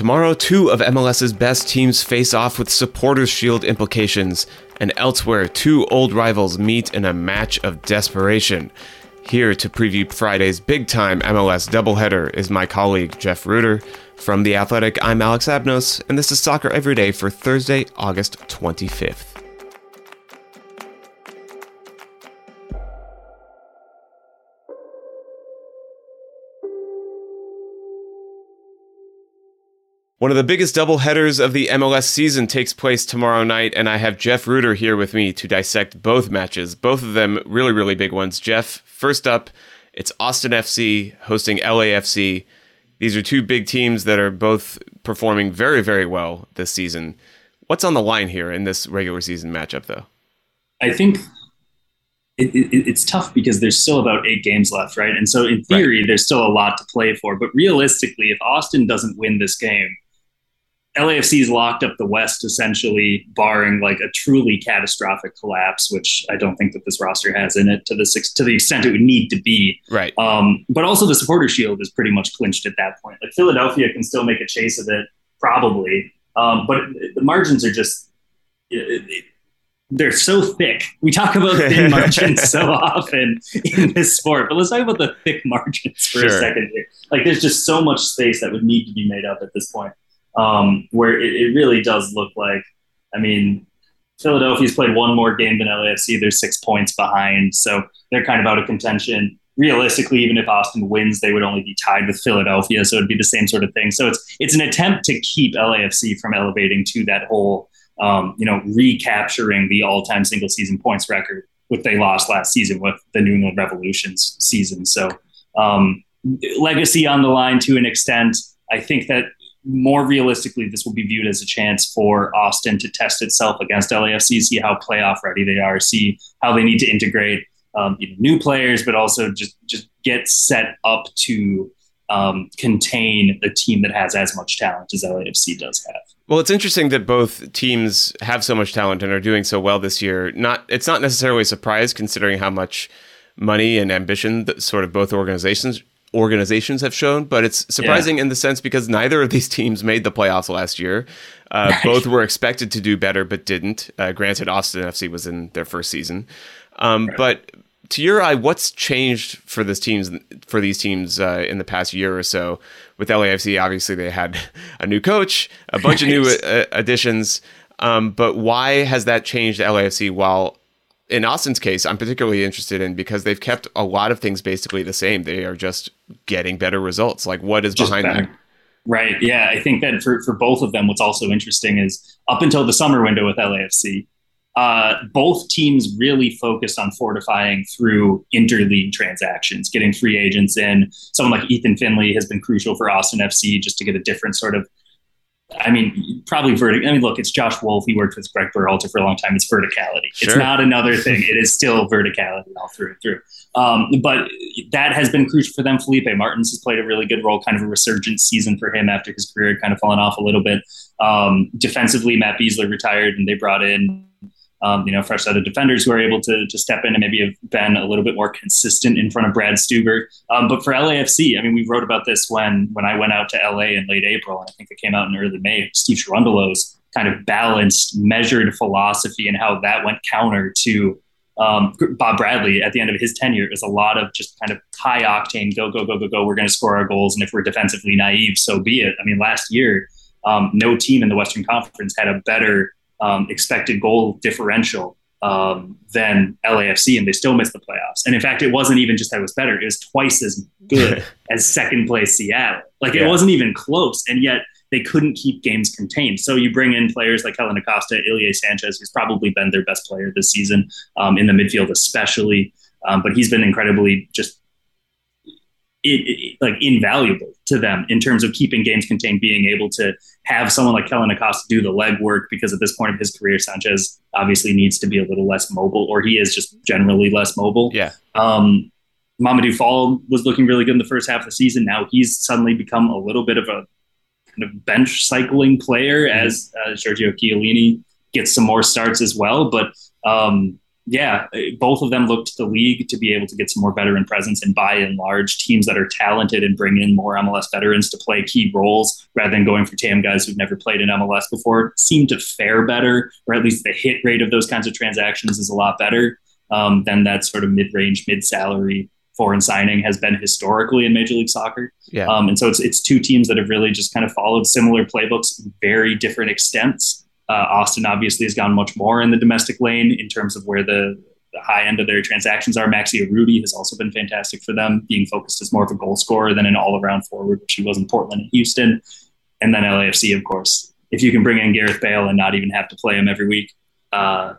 Tomorrow, two of MLS's best teams face off with Supporters Shield implications, and elsewhere, two old rivals meet in a match of desperation. Here to preview Friday's big time MLS doubleheader is my colleague Jeff Rueter. From The Athletic, I'm Alex Abnos, and this is Soccer Every Day for Thursday, August 25th. One of the biggest doubleheaders of the MLS season takes place tomorrow night, and I have Jeff Rueter here with me to dissect both matches. Both of them really, really big ones. Jeff, first up, it's Austin FC hosting LAFC. These are two big teams that are both performing very, very well this season. What's on the line here in this regular season matchup, though? I think it, it, it's tough because there's still about eight games left, right? And so, in theory, right. there's still a lot to play for. But realistically, if Austin doesn't win this game, LAFC's locked up the West essentially, barring like a truly catastrophic collapse, which I don't think that this roster has in it to the to the extent it would need to be. Right. Um, but also the supporter shield is pretty much clinched at that point. Like Philadelphia can still make a chase of it, probably, um, but the margins are just. It, it, they're so thick. We talk about thin margins so often in this sport, but let's talk about the thick margins for sure. a second here. Like, there's just so much space that would need to be made up at this point um, where it, it, really does look like, I mean, Philadelphia's played one more game than LAFC. They're six points behind, so they're kind of out of contention. Realistically, even if Austin wins, they would only be tied with Philadelphia, so it'd be the same sort of thing. So it's it's an attempt to keep LAFC from elevating to that whole, um, you know, recapturing the all-time single-season points record, which they lost last season with the New England Revolutions season. So um, legacy on the line to an extent. I think that more realistically, this will be viewed as a chance for Austin to test itself against LAFC, see how playoff ready they are, see how they need to integrate um, you know, new players, but also just just get set up to um, contain a team that has as much talent as LAFC does have. Well, it's interesting that both teams have so much talent and are doing so well this year. Not it's not necessarily a surprise considering how much money and ambition that sort of both organizations organizations have shown, but it's surprising yeah. in the sense because neither of these teams made the playoffs last year. Uh. Both were expected to do better, but didn't. Uh, granted, Austin FC was in their first season, um, right. but to your eye, what's changed for this teams for these teams uh, in the past year or so? With LAFC, obviously they had a new coach, a bunch right. of new uh, additions. Um, but why has that changed LAFC while in Austin's case, I'm particularly interested in because they've kept a lot of things basically the same. They are just getting better results. Like what is just behind better. that? Right. Yeah. I think that for, for both of them, what's also interesting is up until the summer window with LAFC, uh, both teams really focused on fortifying through interleague transactions, getting free agents in. Someone like Ethan Finlay has been crucial for Austin FC just to get a different sort of I mean, probably vertic. I mean, look, it's Josh Wolff. He worked with Greg Berhalter for a long time. It's verticality. Sure. It's not another thing. It is still verticality all through and through. Um, but that has been crucial for them. Felipe Martins has played a really good role, kind of a resurgent season for him after his career had kind of fallen off a little bit. Um, defensively, Matt Besler retired, and they brought in um, you know, fresh set of defenders who are able to, to step in and maybe have been a little bit more consistent in front of Brad Stuver. Um, but for LAFC, I mean, we wrote about this when when I went out to LA in late April, and I think it came out in early May. Steve Cherundolo's kind of balanced, measured philosophy and how that went counter to um, Bob Bradley at the end of his tenure is a lot of just kind of high octane, go, go, go, go, go. We're going to score our goals. And if we're defensively naive, so be it. I mean, last year, um, no team in the Western Conference had a better um, expected goal differential um, than LAFC, and they still missed the playoffs. And in fact, it wasn't even just that it was better; it was twice as good as second place Seattle. Like yeah. it wasn't even close, and yet they couldn't keep games contained. So you bring in players like Kellyn Acosta, Ilie Sanchez, who's probably been their best player this season um, in the midfield, especially. Um, but he's been incredibly just it, it, like invaluable to them in terms of keeping games contained, being able to have someone like Kellyn Acosta do the legwork because at this point of his career, Sanchez obviously needs to be a little less mobile, or he is just generally less mobile. Yeah. Um, Mamadou Fall was looking really good in the first half of the season. Now he's suddenly become a little bit of a kind of bench cycling player mm-hmm. as uh, Giorgio Chiellini gets some more starts as well. But um, yeah, both of them look to the league to be able to get some more veteran presence and by and large teams that are talented and bring in more MLS veterans to play key roles rather than going for TAM guys who've never played in MLS before seem to fare better, or at least the hit rate of those kinds of transactions is a lot better um, than that sort of mid-range, mid-salary foreign signing has been historically in Major League Soccer. Yeah. Um, and so it's it's two teams that have really just kind of followed similar playbooks, very different extents. Uh, Austin obviously has gone much more in the domestic lane in terms of where the, the high end of their transactions are. Maxi Urruti has also been fantastic for them, being focused as more of a goal scorer than an all around forward, which he was in Portland and Houston. And then LAFC, of course. If you can bring in Gareth Bale and not even have to play him every week, uh,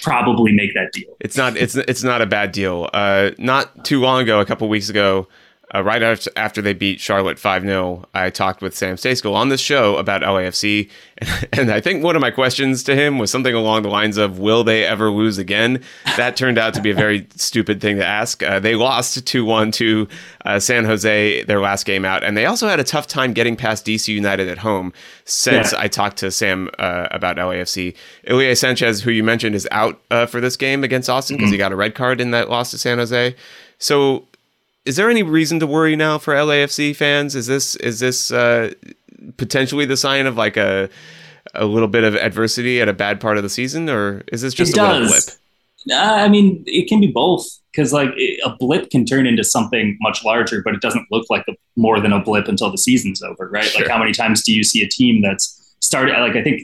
probably make that deal. It's not it's it's not a bad deal. Uh, not too long ago, a couple weeks ago, uh, right after, after they beat Charlotte 5 0, I talked with Sam Stejskal on this show about LAFC. And I think one of my questions to him was something along the lines of, Will they ever lose again? That turned out to be a very stupid thing to ask. Uh, they lost 2 1 to uh, San Jose their last game out. And they also had a tough time getting past DC United at home since yeah. I talked to Sam uh, about LAFC. Ilie Sanchez, who you mentioned, is out uh, for this game against Austin because mm-hmm. he got a red card in that loss to San Jose. So is there any reason to worry now for LAFC fans? Is this is this uh, potentially the sign of like a a little bit of adversity at a bad part of the season, or is this just it a does. little blip? Uh, I mean, it can be both because like a blip can turn into something much larger, but it doesn't look like a, more than a blip until the season's over, right? Sure. Like how many times do you see a team that's started? Like I think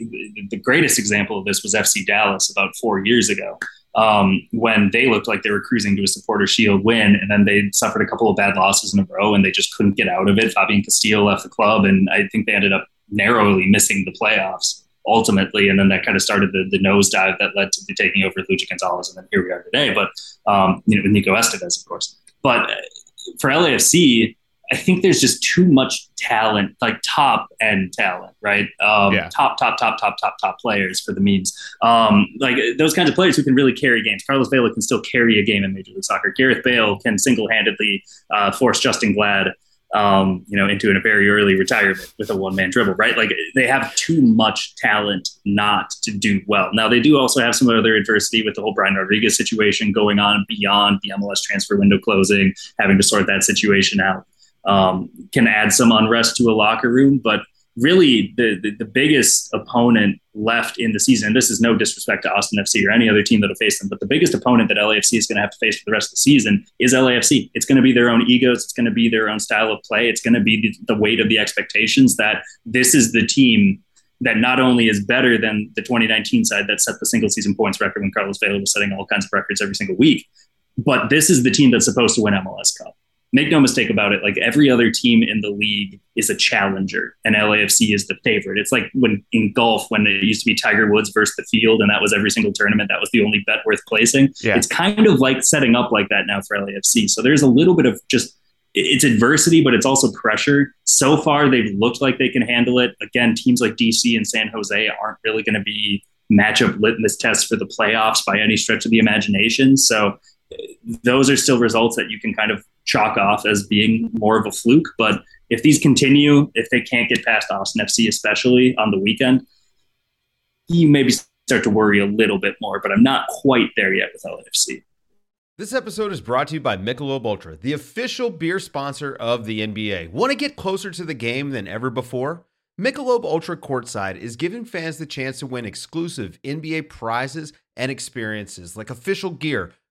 the greatest example of this was FC Dallas about four years ago, um, when they looked like they were cruising to a supporter shield win, and then they suffered a couple of bad losses in a row, and they just couldn't get out of it. Fabian Castillo left the club, and I think they ended up narrowly missing the playoffs ultimately, and then that kind of started the, the nosedive that led to the taking over of Luchi Gonzalez, and then here we are today. But um, you know, with Nico Estevez, of course. But uh, for LAFC, I think there's just too much talent, like top end talent, right? Um, yeah. Top, top, top, top, top, top players for the memes. Um, like those kinds of players who can really carry games. Carlos Vela can still carry a game in Major League Soccer. Gareth Bale can single handedly uh, force Justen Glad um, you know, into a very early retirement with a one man dribble, right? Like they have too much talent not to do well. Now they do also have some other adversity with the whole Brian Rodriguez situation going on beyond the MLS transfer window closing, having to sort that situation out um, can add some unrest to a locker room. But really, the, the, the biggest opponent left in the season, and this is no disrespect to Austin FC or any other team that'll face them, but the biggest opponent that LAFC is going to have to face for the rest of the season is LAFC. It's going to be their own egos. It's going to be their own style of play. It's going to be the, the weight of the expectations that this is the team that not only is better than the 2019 side that set the single season points record when Carlos Vela was setting all kinds of records every single week, but this is the team that's supposed to win MLS Cup make no mistake about it, like every other team in the league is a challenger, and LAFC is the favorite. It's like when in golf, when it used to be Tiger Woods versus the field, and that was every single tournament, that was the only bet worth placing. Yeah. It's kind of like setting up like that now for LAFC. So there's a little bit of just it's adversity, but it's also pressure. So far, they've looked like they can handle it. Again, teams like DC and San Jose aren't really going to be matchup litmus tests for the playoffs by any stretch of the imagination. So those are still results that you can kind of chalk off as being more of a fluke. But if these continue, if they can't get past Austin FC, especially on the weekend, you maybe start to worry a little bit more. But I'm not quite there yet with LAFC. This episode is brought to you by Michelob Ultra, the official beer sponsor of the NBA. Want to get closer to the game than ever before? Michelob Ultra Courtside is giving fans the chance to win exclusive NBA prizes and experiences like official gear,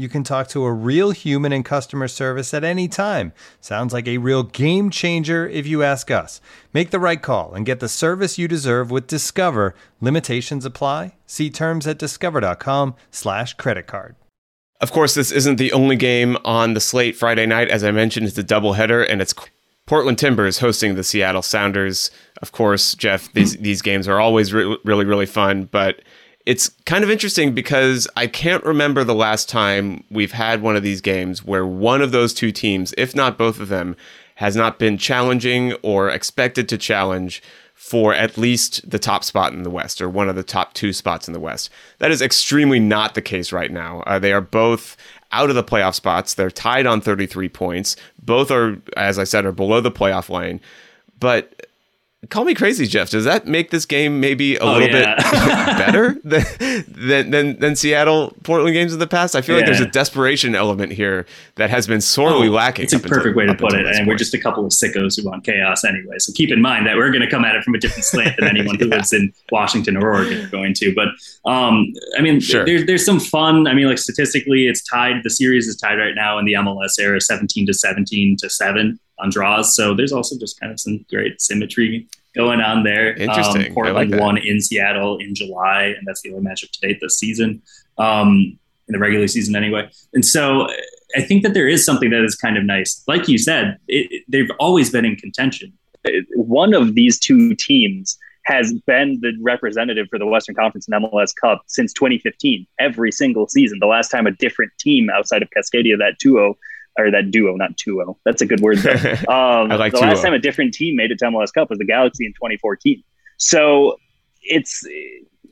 You can talk to a real human in customer service at any time. Sounds like a real game changer if you ask us. Make the right call and get the service you deserve with Discover. Limitations apply. See terms at discover.com/slash credit card. Of course, this isn't the only game on the slate Friday night. As I mentioned, it's a doubleheader, and it's Portland Timbers hosting the Seattle Sounders. Of course, Jeff, these these games are always re- really really fun, but it's kind of interesting because I can't remember the last time we've had one of these games where one of those two teams, if not both of them, has not been challenging or expected to challenge for at least the top spot in the West or one of the top two spots in the West. That is extremely not the case right now. Uh, they are both out of the playoff spots. They're tied on 33 points. Both are, as I said, are below the playoff line. But Call me crazy, Jeff. Does that make this game maybe a oh, little yeah. bit better than, than than Seattle Portland games in the past? I feel yeah. like there's a desperation element here that has been sorely oh, lacking. It's a perfect until, way to put it. And point. we're just a couple of sickos who want chaos anyway. So keep in mind that we're going to come at it from a different slant than anyone who lives in Washington or Oregon is going to. But um, I mean, sure. there's there's some fun. I mean, like statistically, it's tied. The series is tied right now in the MLS era, 17 to 17 to seven on draws. So there's also just kind of some great symmetry going on there. Interesting. Um, Portland like won in Seattle in July, and that's the only matchup to date this season, um, in the regular season anyway. And so I think that there is something that is kind of nice. Like you said, it, it, they've always been in contention. One of these two teams has been the representative for the Western Conference and MLS Cup since 2015, every single season. The last time a different team outside of Cascadia, that 2 0, or that duo, not duo. That's a good word. Um, I like the last time a different team made it to MLS Cup was the Galaxy in 2014. So it's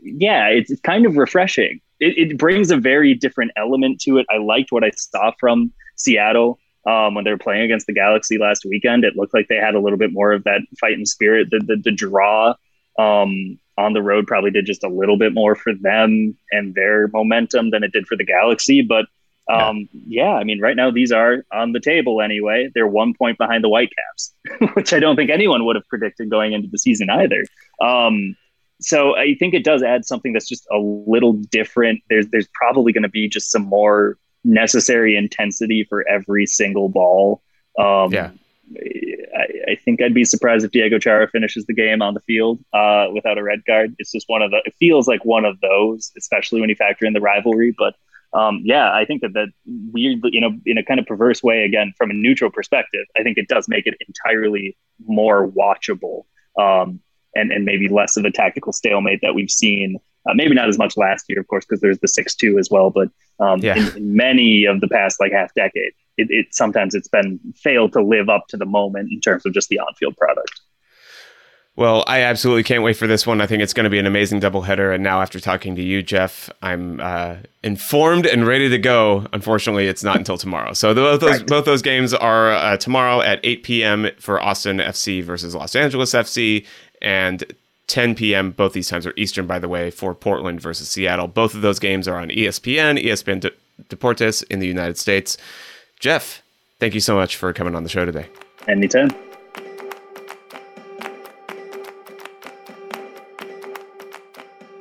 yeah, it's kind of refreshing. It, it, brings a very different element to it. I liked what I saw from Seattle um, when they were playing against the Galaxy last weekend. It looked like they had a little bit more of that fight fighting spirit. The the, the draw um, on the road probably did just a little bit more for them and their momentum than it did for the Galaxy, but um, yeah. yeah. I mean, right now these are on the table anyway. They're one point behind the Whitecaps, which I don't think anyone would have predicted going into the season either. Um, so I think it does add something that's just a little different. There's there's probably going to be just some more necessary intensity for every single ball. Um, yeah. I, I, think I'd be surprised if Diego Chara finishes the game on the field uh, without a red card. It's just one of the. It feels like one of those, especially when you factor in the rivalry. But um, yeah, I think that that weird, you know, in a kind of perverse way, again, from a neutral perspective, I think it does make it entirely more watchable um, and, and maybe less of a tactical stalemate that we've seen. Uh, maybe not as much last year, of course, because there's the 6 2 as well. But um, yeah. in, in, many of the past, like half decade, it, it sometimes it's been failed to live up to the moment in terms of just the on field product. Well, I absolutely can't wait for this one. I think it's going to be an amazing doubleheader. And now, after talking to you, Jeff, I'm uh, informed and ready to go. Unfortunately, it's not until tomorrow. So both those both those games are uh, tomorrow at 8 p.m. for Austin FC versus Los Angeles FC, and 10 p.m. Both these times are Eastern, by the way, for Portland versus Seattle. Both of those games are on ESPN, ESPN De- Deportes in the United States. Jeff, thank you so much for coming on the show today. Anytime.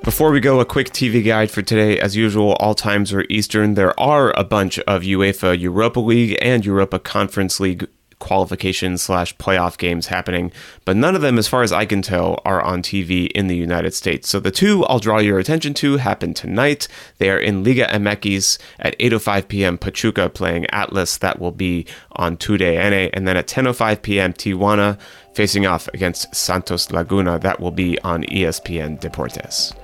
Before we go, a quick TV guide for today. As usual, all times are Eastern. There are a bunch of UEFA Europa League and Europa Conference League qualification slash playoff games happening, but none of them, as far as I can tell, are on TV in the United States. So the two I'll draw your attention to happen tonight. They are in Liga MX at 8.05 p.m. Pachuca playing Atlas. That will be on TUDN. And then at 10.05 p.m. Tijuana facing off against Santos Laguna. That will be on ESPN Deportes.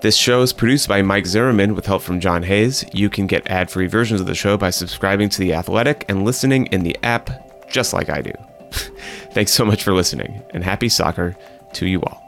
This show is produced by Mike Zimmerman with help from John Hayes. You can get ad free versions of the show by subscribing to The Athletic and listening in the app just like I do. Thanks so much for listening, and happy soccer to you all.